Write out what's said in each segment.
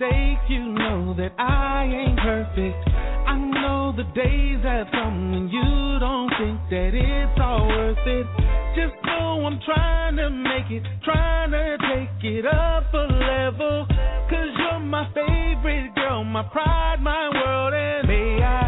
You know that I ain't perfect. I know the days have come when you don't think that it's all worth it. Just know I'm trying to make it, trying to take it up a level. Cause you're my favorite girl, my pride, my world, and may I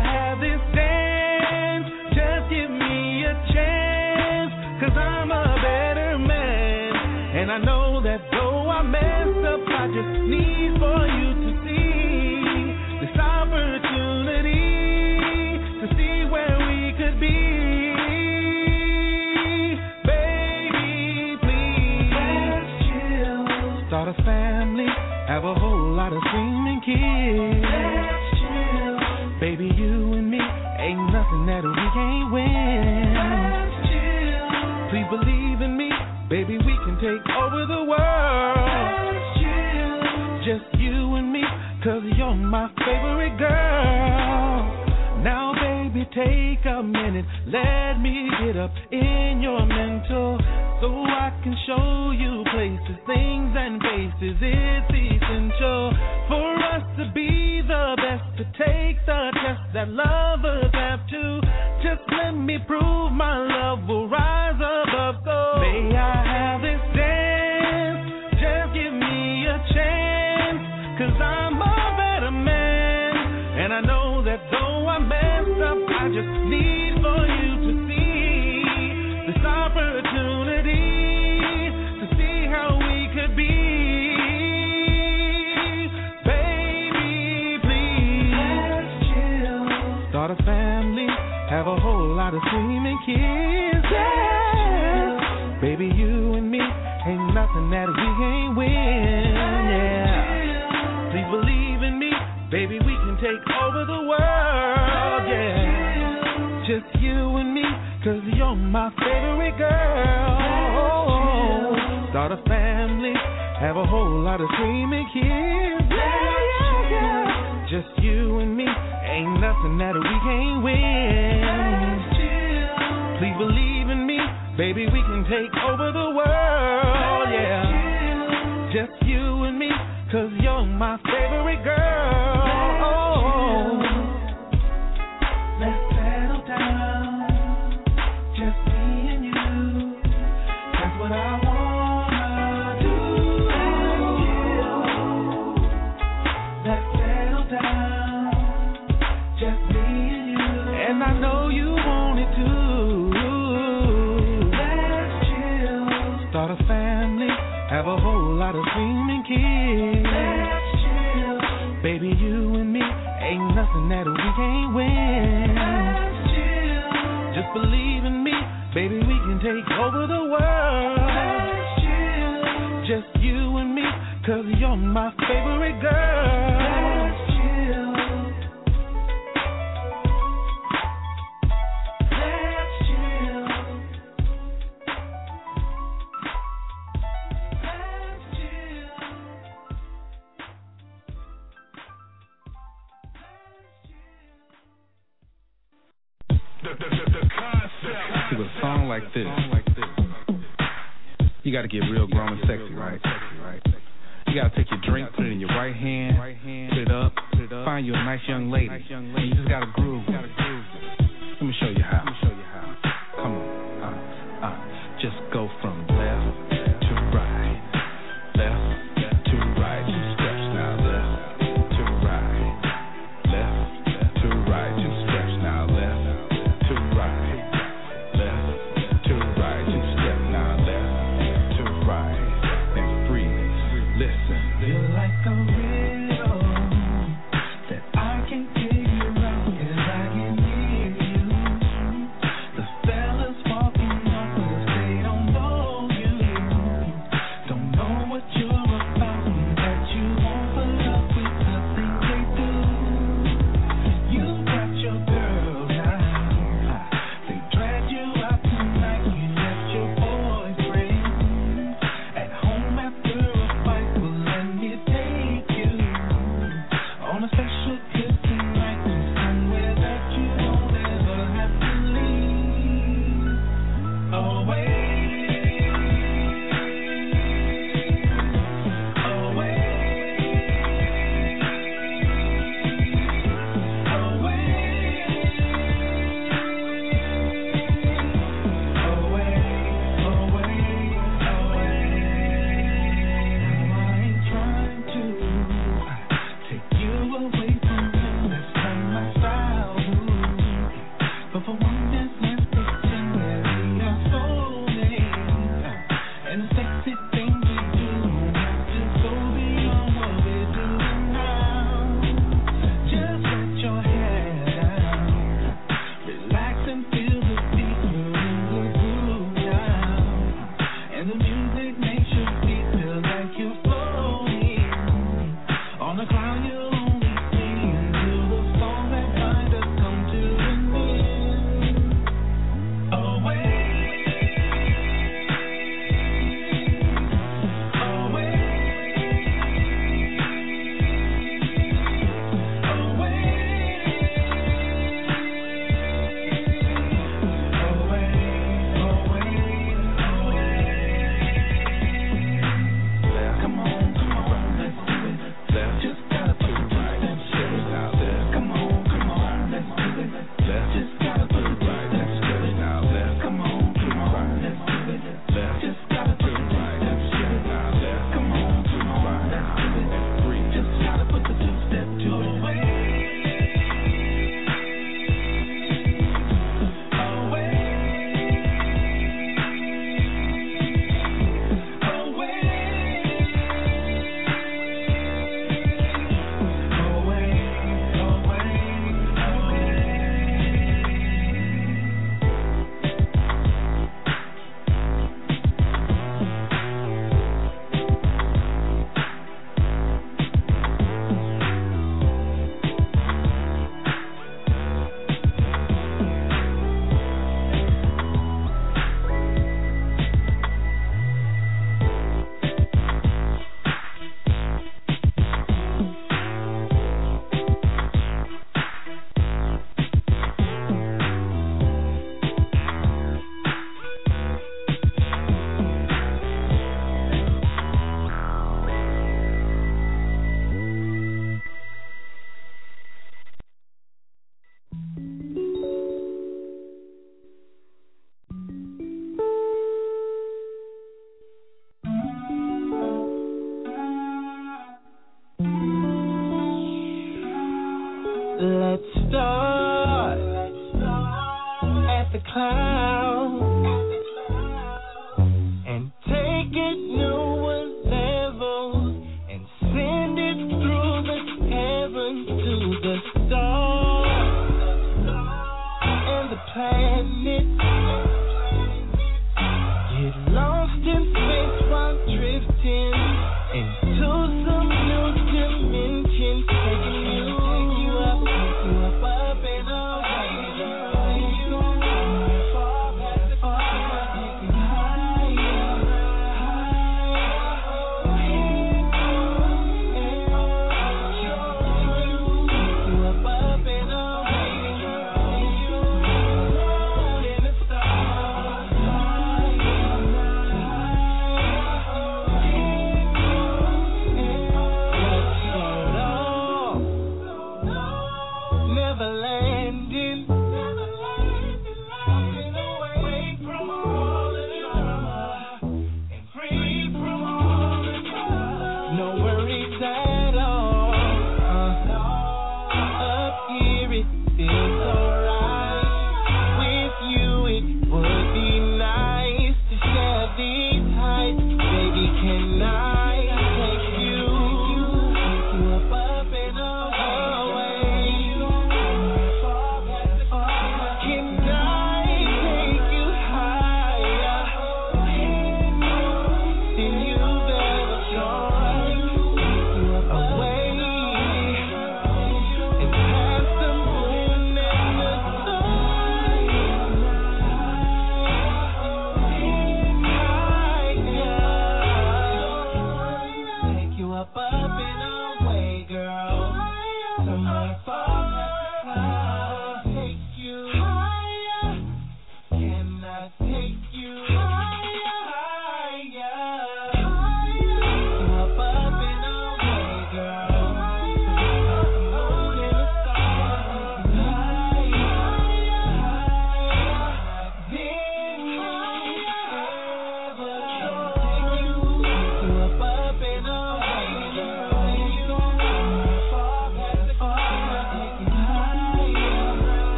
take a minute, let me get up in your mental so I can show you places, things, and faces. It's essential for us to be the best, to take the test that lovers have to. Just let me prove my love will rise above. May I have this favorite girl. Start a family, have a whole lot of screaming kids. Just you and me, ain't nothing that we can't win. Please believe in me, baby, we can take over the world, yeah.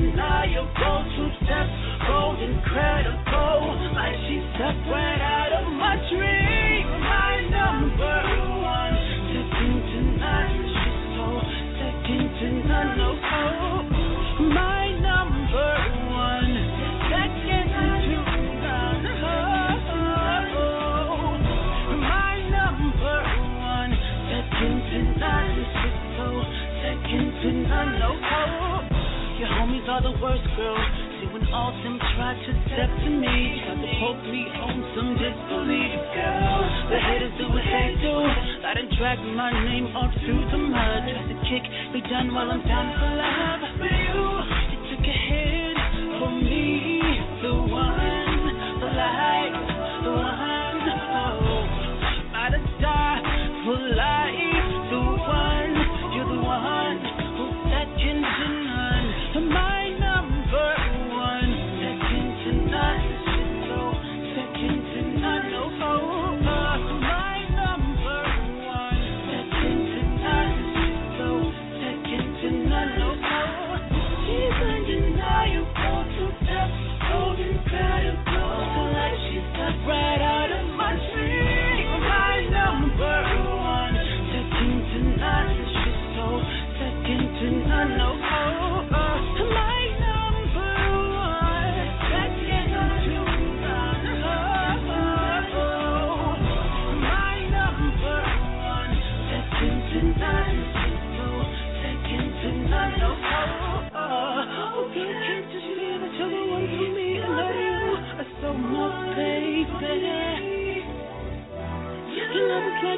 I'm steps, bold, incredible. Like she stepped right out of my dream. My number one, second to none. She's so second to none. No, oh, my number one, second to none. Oh, my number one, second to none. She's so second to none are the worst, girl. See, when all them try to step to me, try to poke me on some disbelief, girl. The haters do what they do. I done drag my name up through the mud. Try to kick me down while I'm down for love.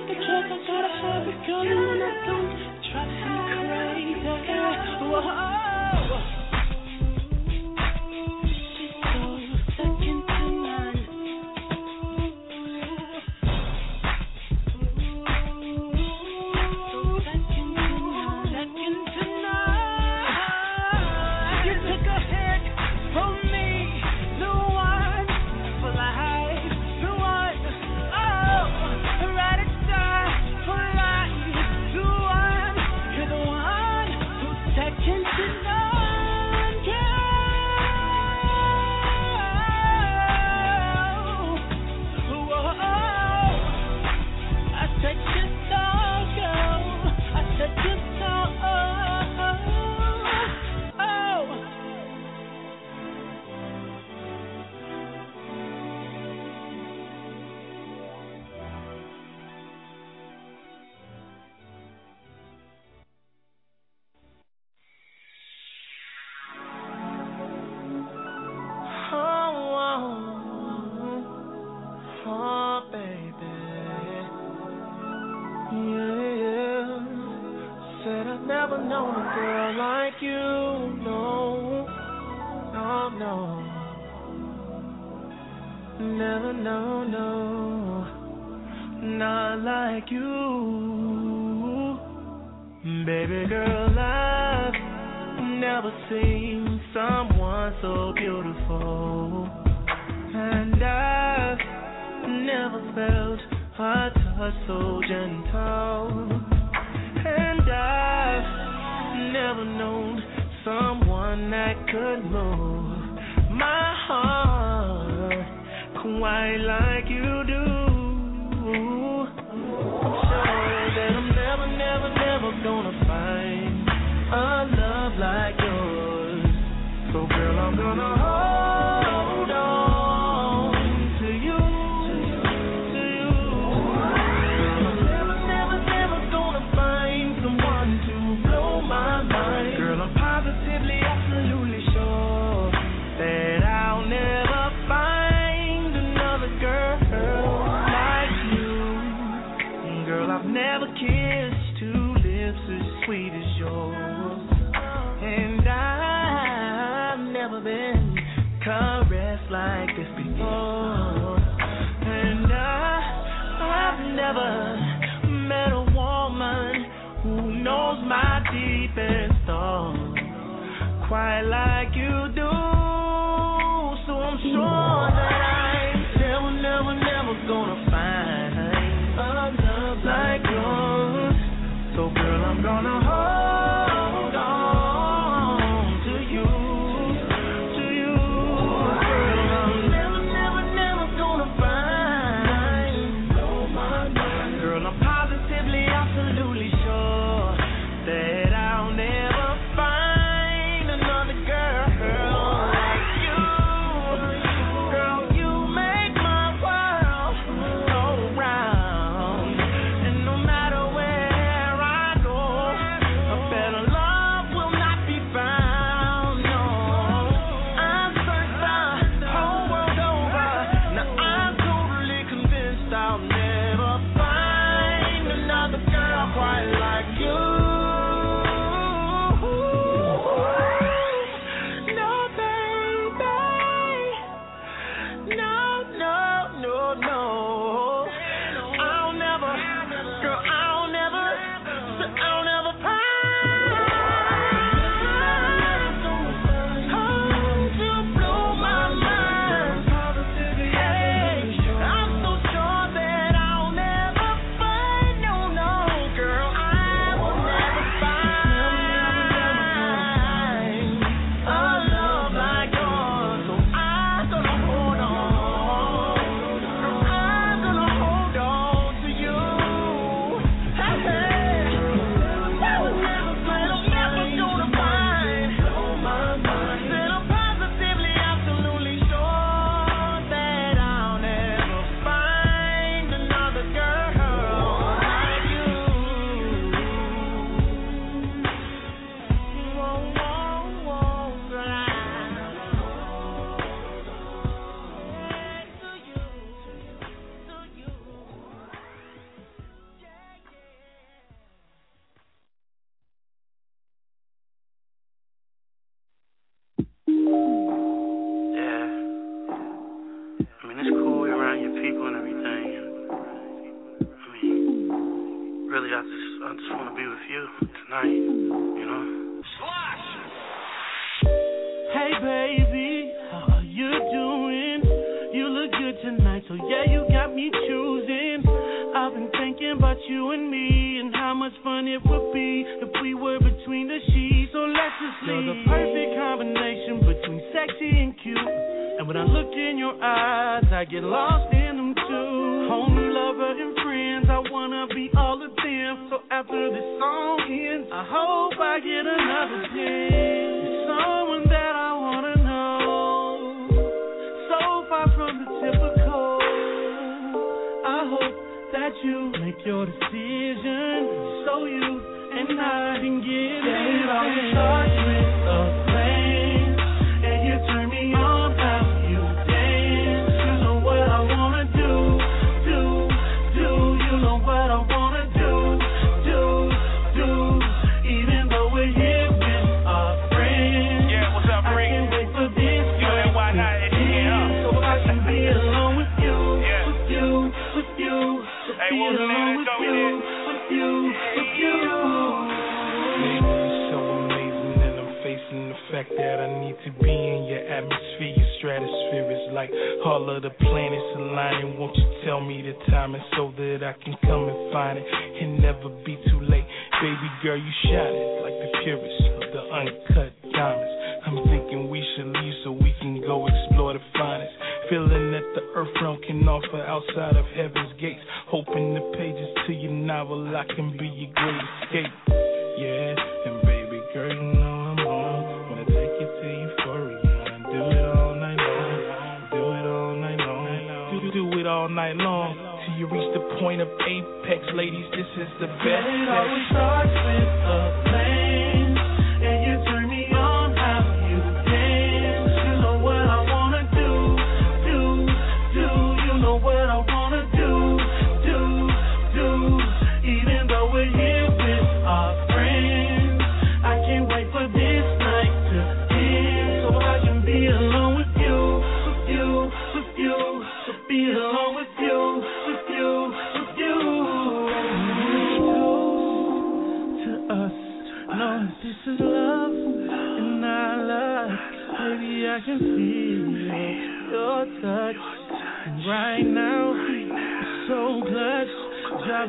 Try to seem crazy. Whoa. baby. Yeah. Said I've never known a girl like you. No, no, no. Never, no, no. Not like you. Baby girl, I've never seen someone so beautiful. And I never felt heart to so gentle. And I've never known someone that could move my heart quite like you do. Quite like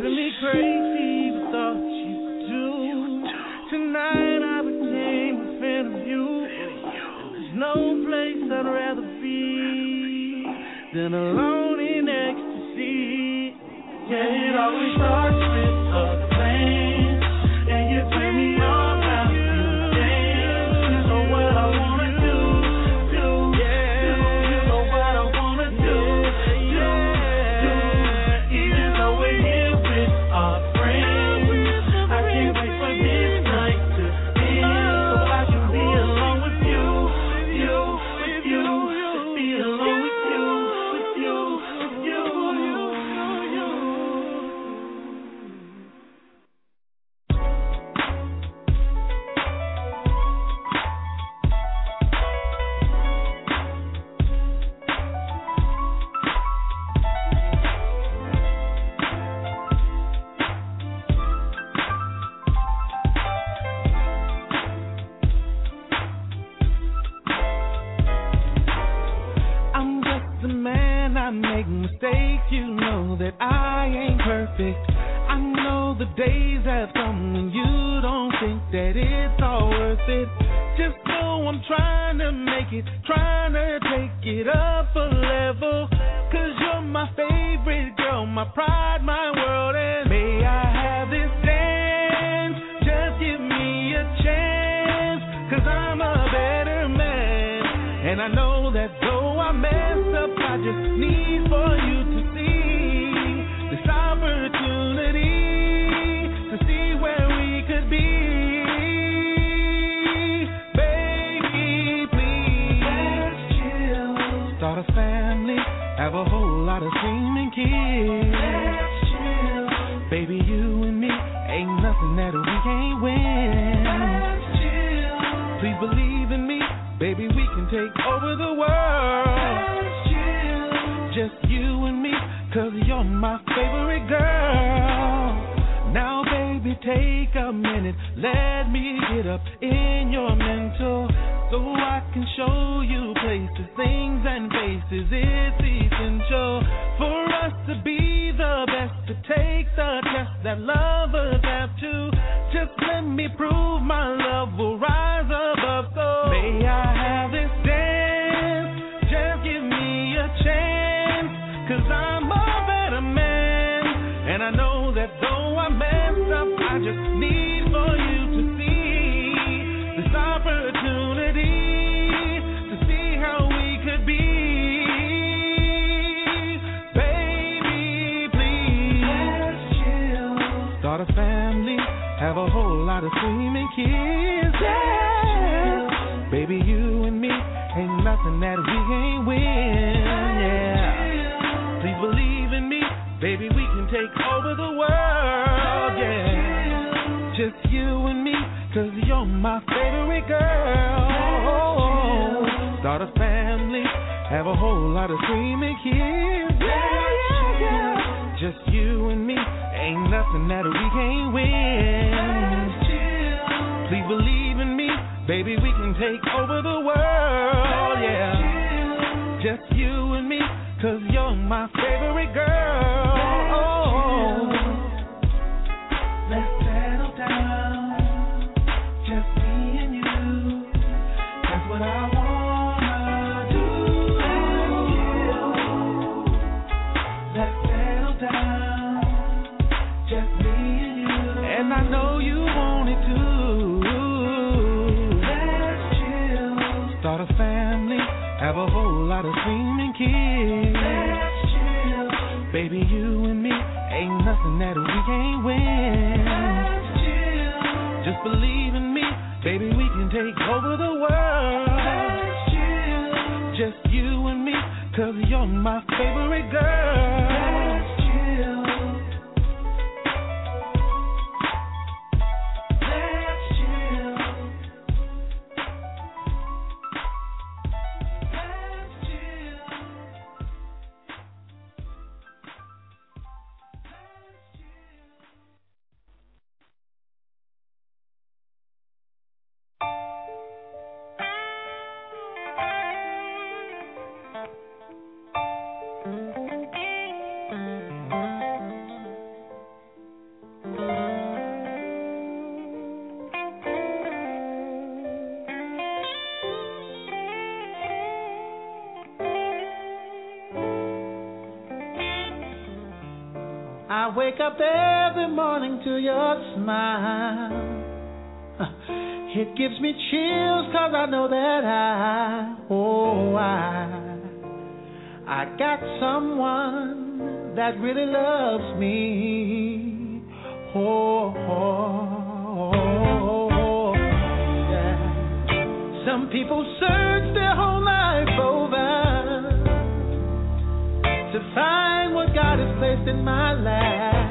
driving me crazy. Let me prove my love will rise. started screaming here. Yeah, yeah, yeah. Just you and me, ain't nothing that we can't win. Please believe in me, baby, we can take over the world. I got someone that really loves me. Oh, oh, oh, yeah. Some people search their whole life over to find what God has placed in my life.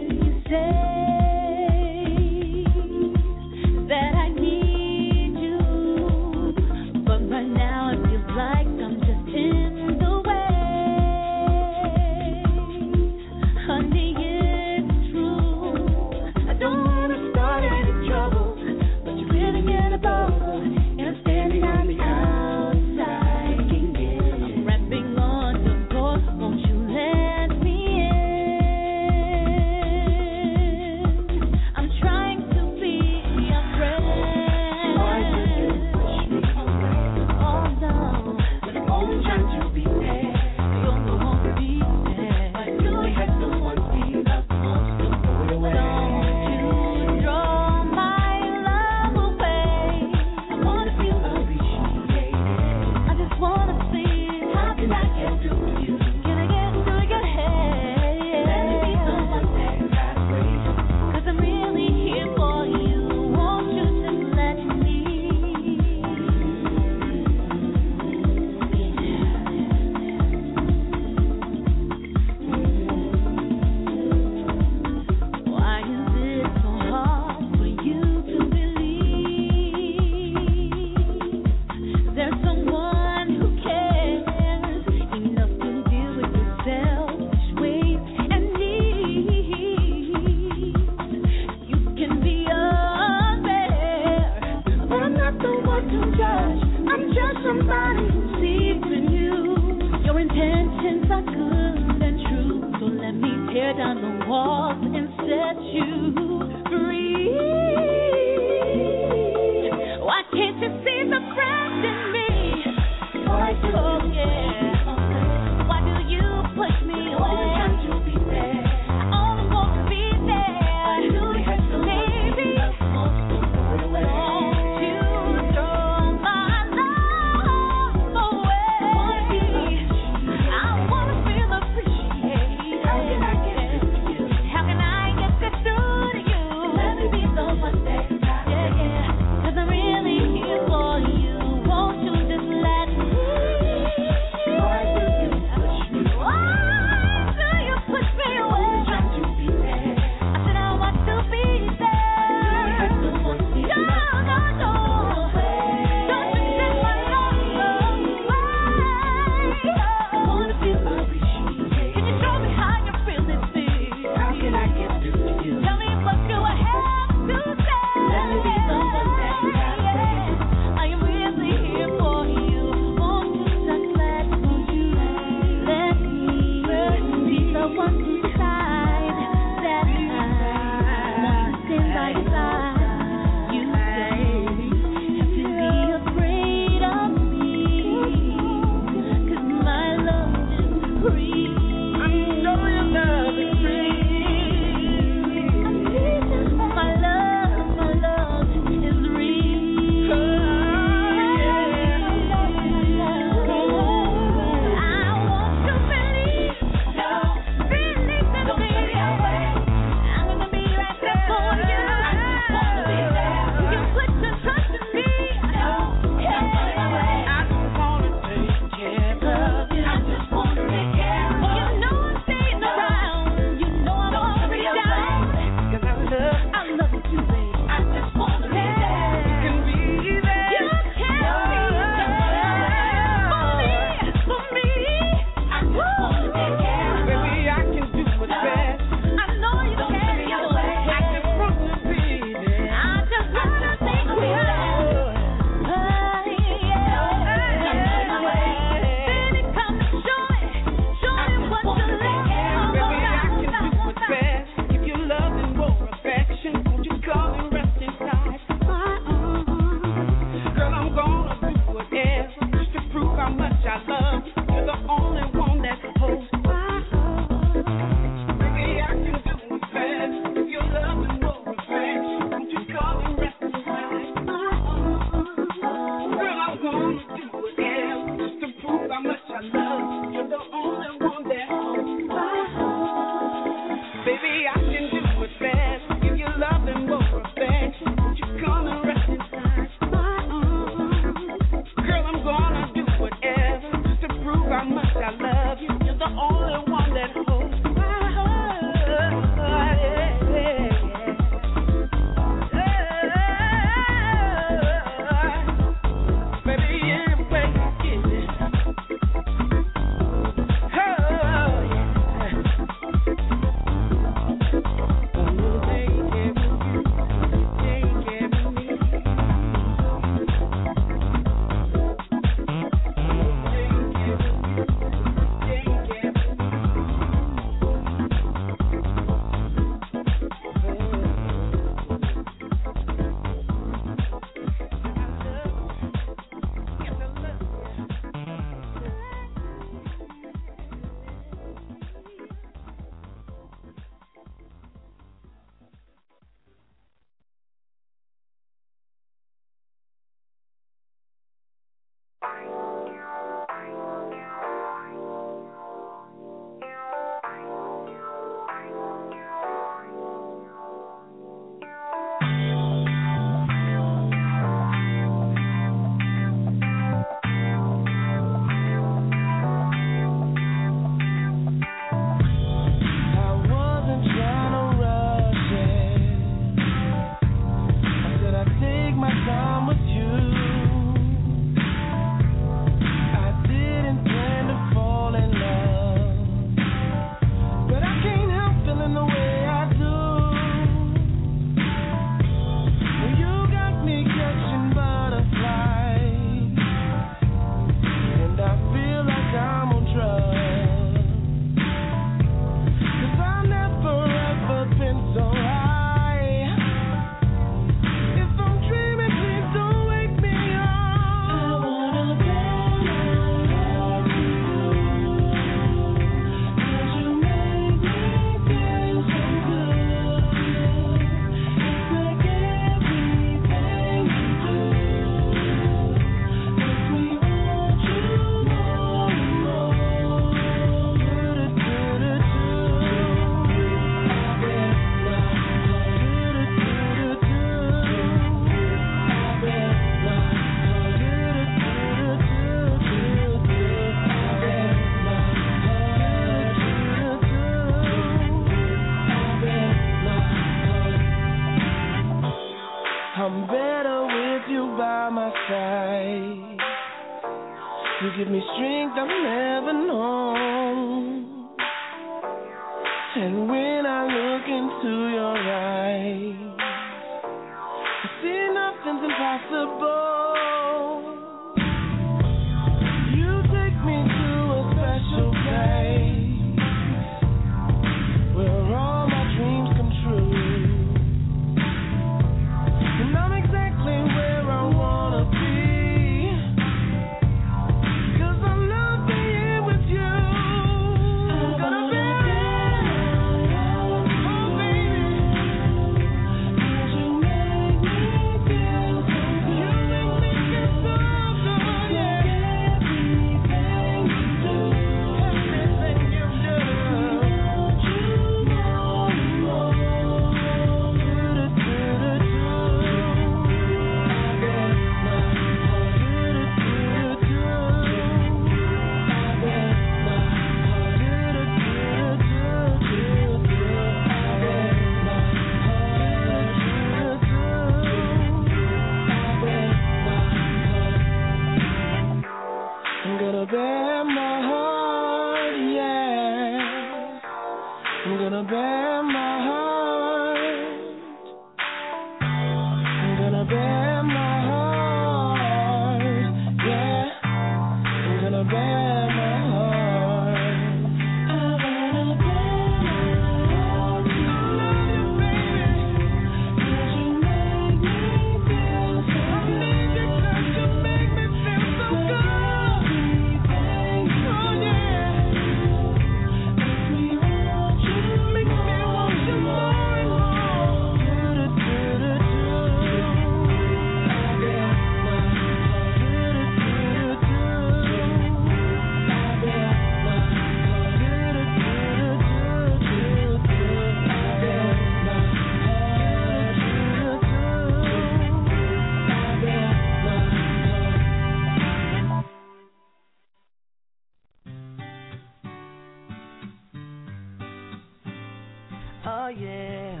Yeah,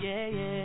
yeah. Yeah,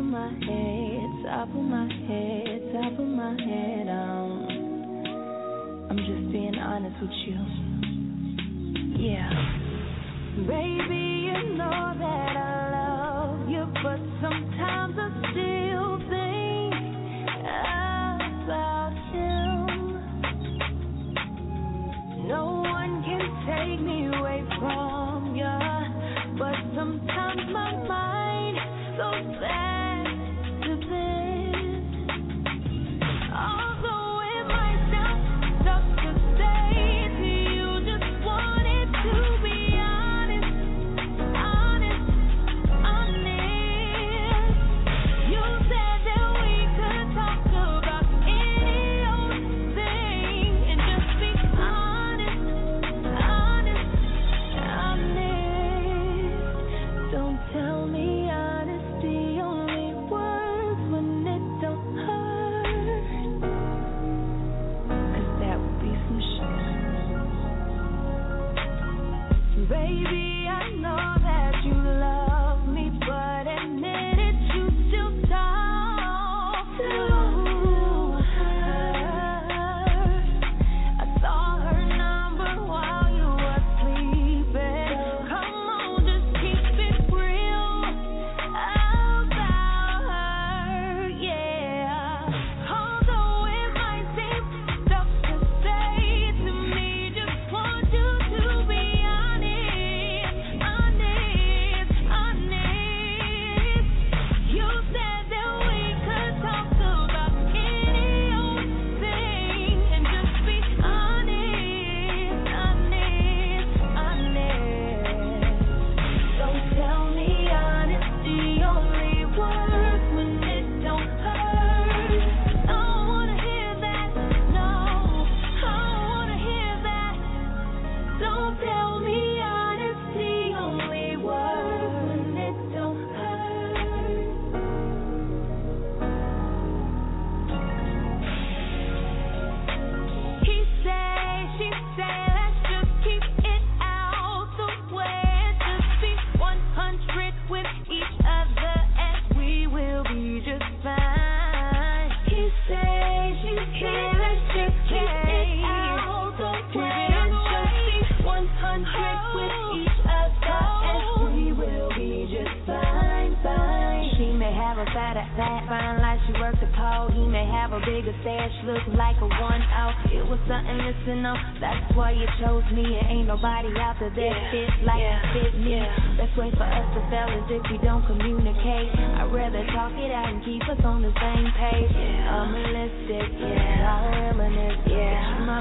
of my head, top of my head, top of my head. Um, I'm just being honest with you. Yeah, baby, you know that I.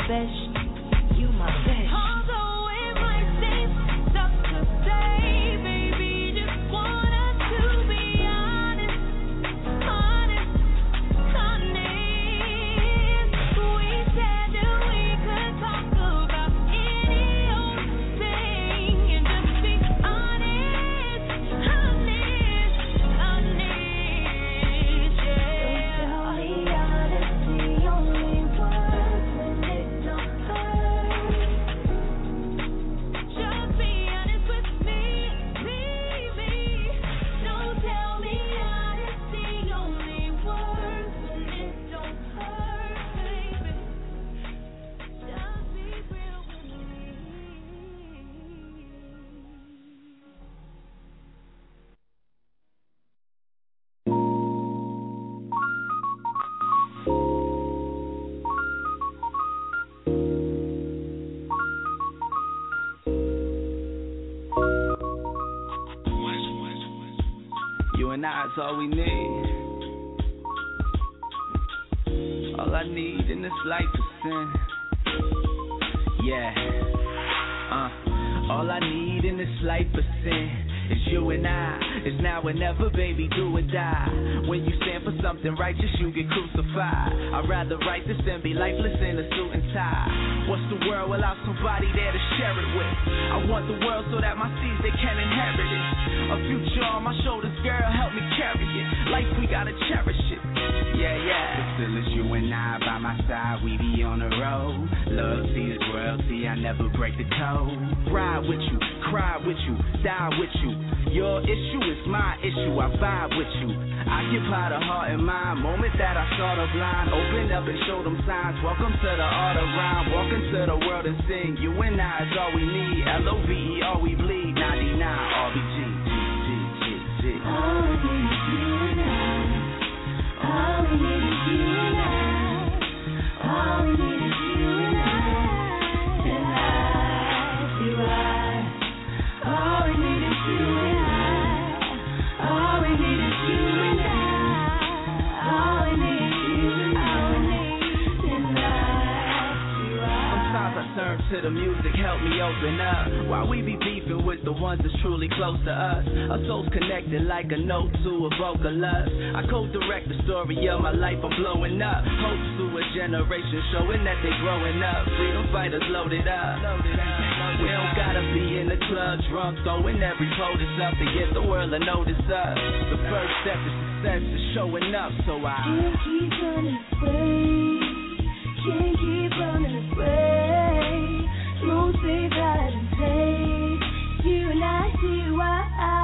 best, you my best. All we need. All I need in this life is sin. Yeah. Uh, all I need in this life is sin. Is you and I, It's now or never, baby, do or die. When you stand for something righteous, you get crucified. Rather write this than be lifeless in a suit and tie. What's the world without somebody there to share it with? I want the world so that my seeds they can inherit it. A future on my shoulders, girl, help me carry it. Life we gotta cherish it. Yeah, yeah. But still it's you and I by my side, we be on the road. Love, this world, I never break the code. Ride with you, cry with you, die with you. Your issue is my issue, I vibe with you. Occupy the heart and mind, moment that I saw the blind. Open up and show them signs. Welcome to the art of rhyme. Walk into the world and sing. You and I is all we need. L O V E, all we bleed. 99 RBG. G. All we need is you and I. All we need is you and I. All we need to the music, help me open up. While we be beefing with the ones that's truly close to us. Our souls connected like a note to a vocal lust. I co-direct the story of my life, I'm blowing up. Hope to a generation showing that they growing up. Freedom fighters loaded up. We don't gotta be in the club drunk, throwing every POTUS up to get the world to notice us. The first step to success is showing up, so I. Can't keep running away. Can't keep running away. See why.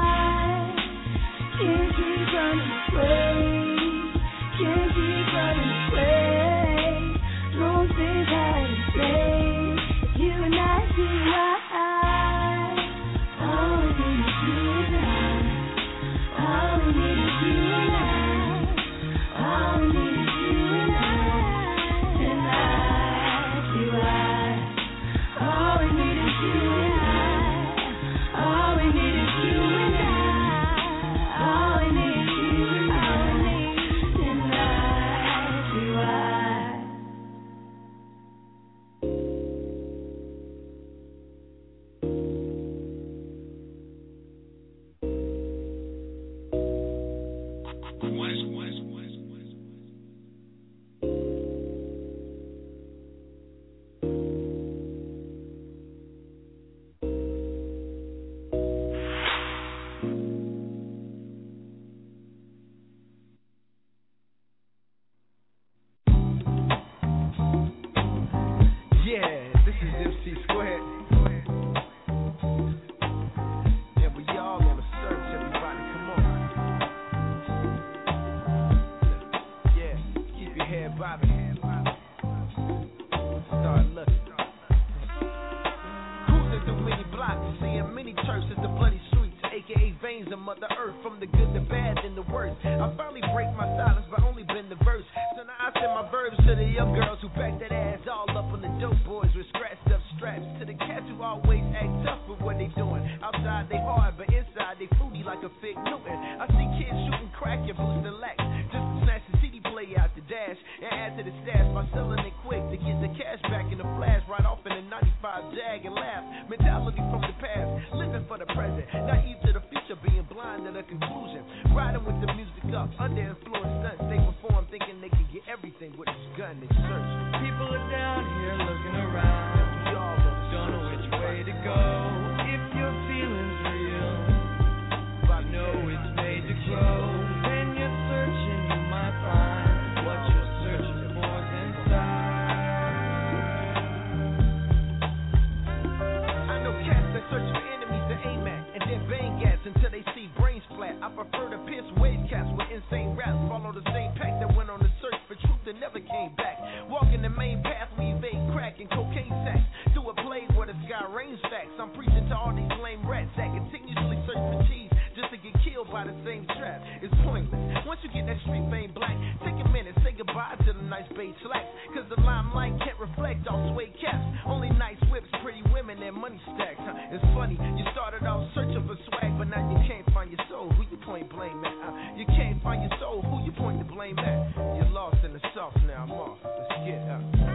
Now. I'm off. Let's get up.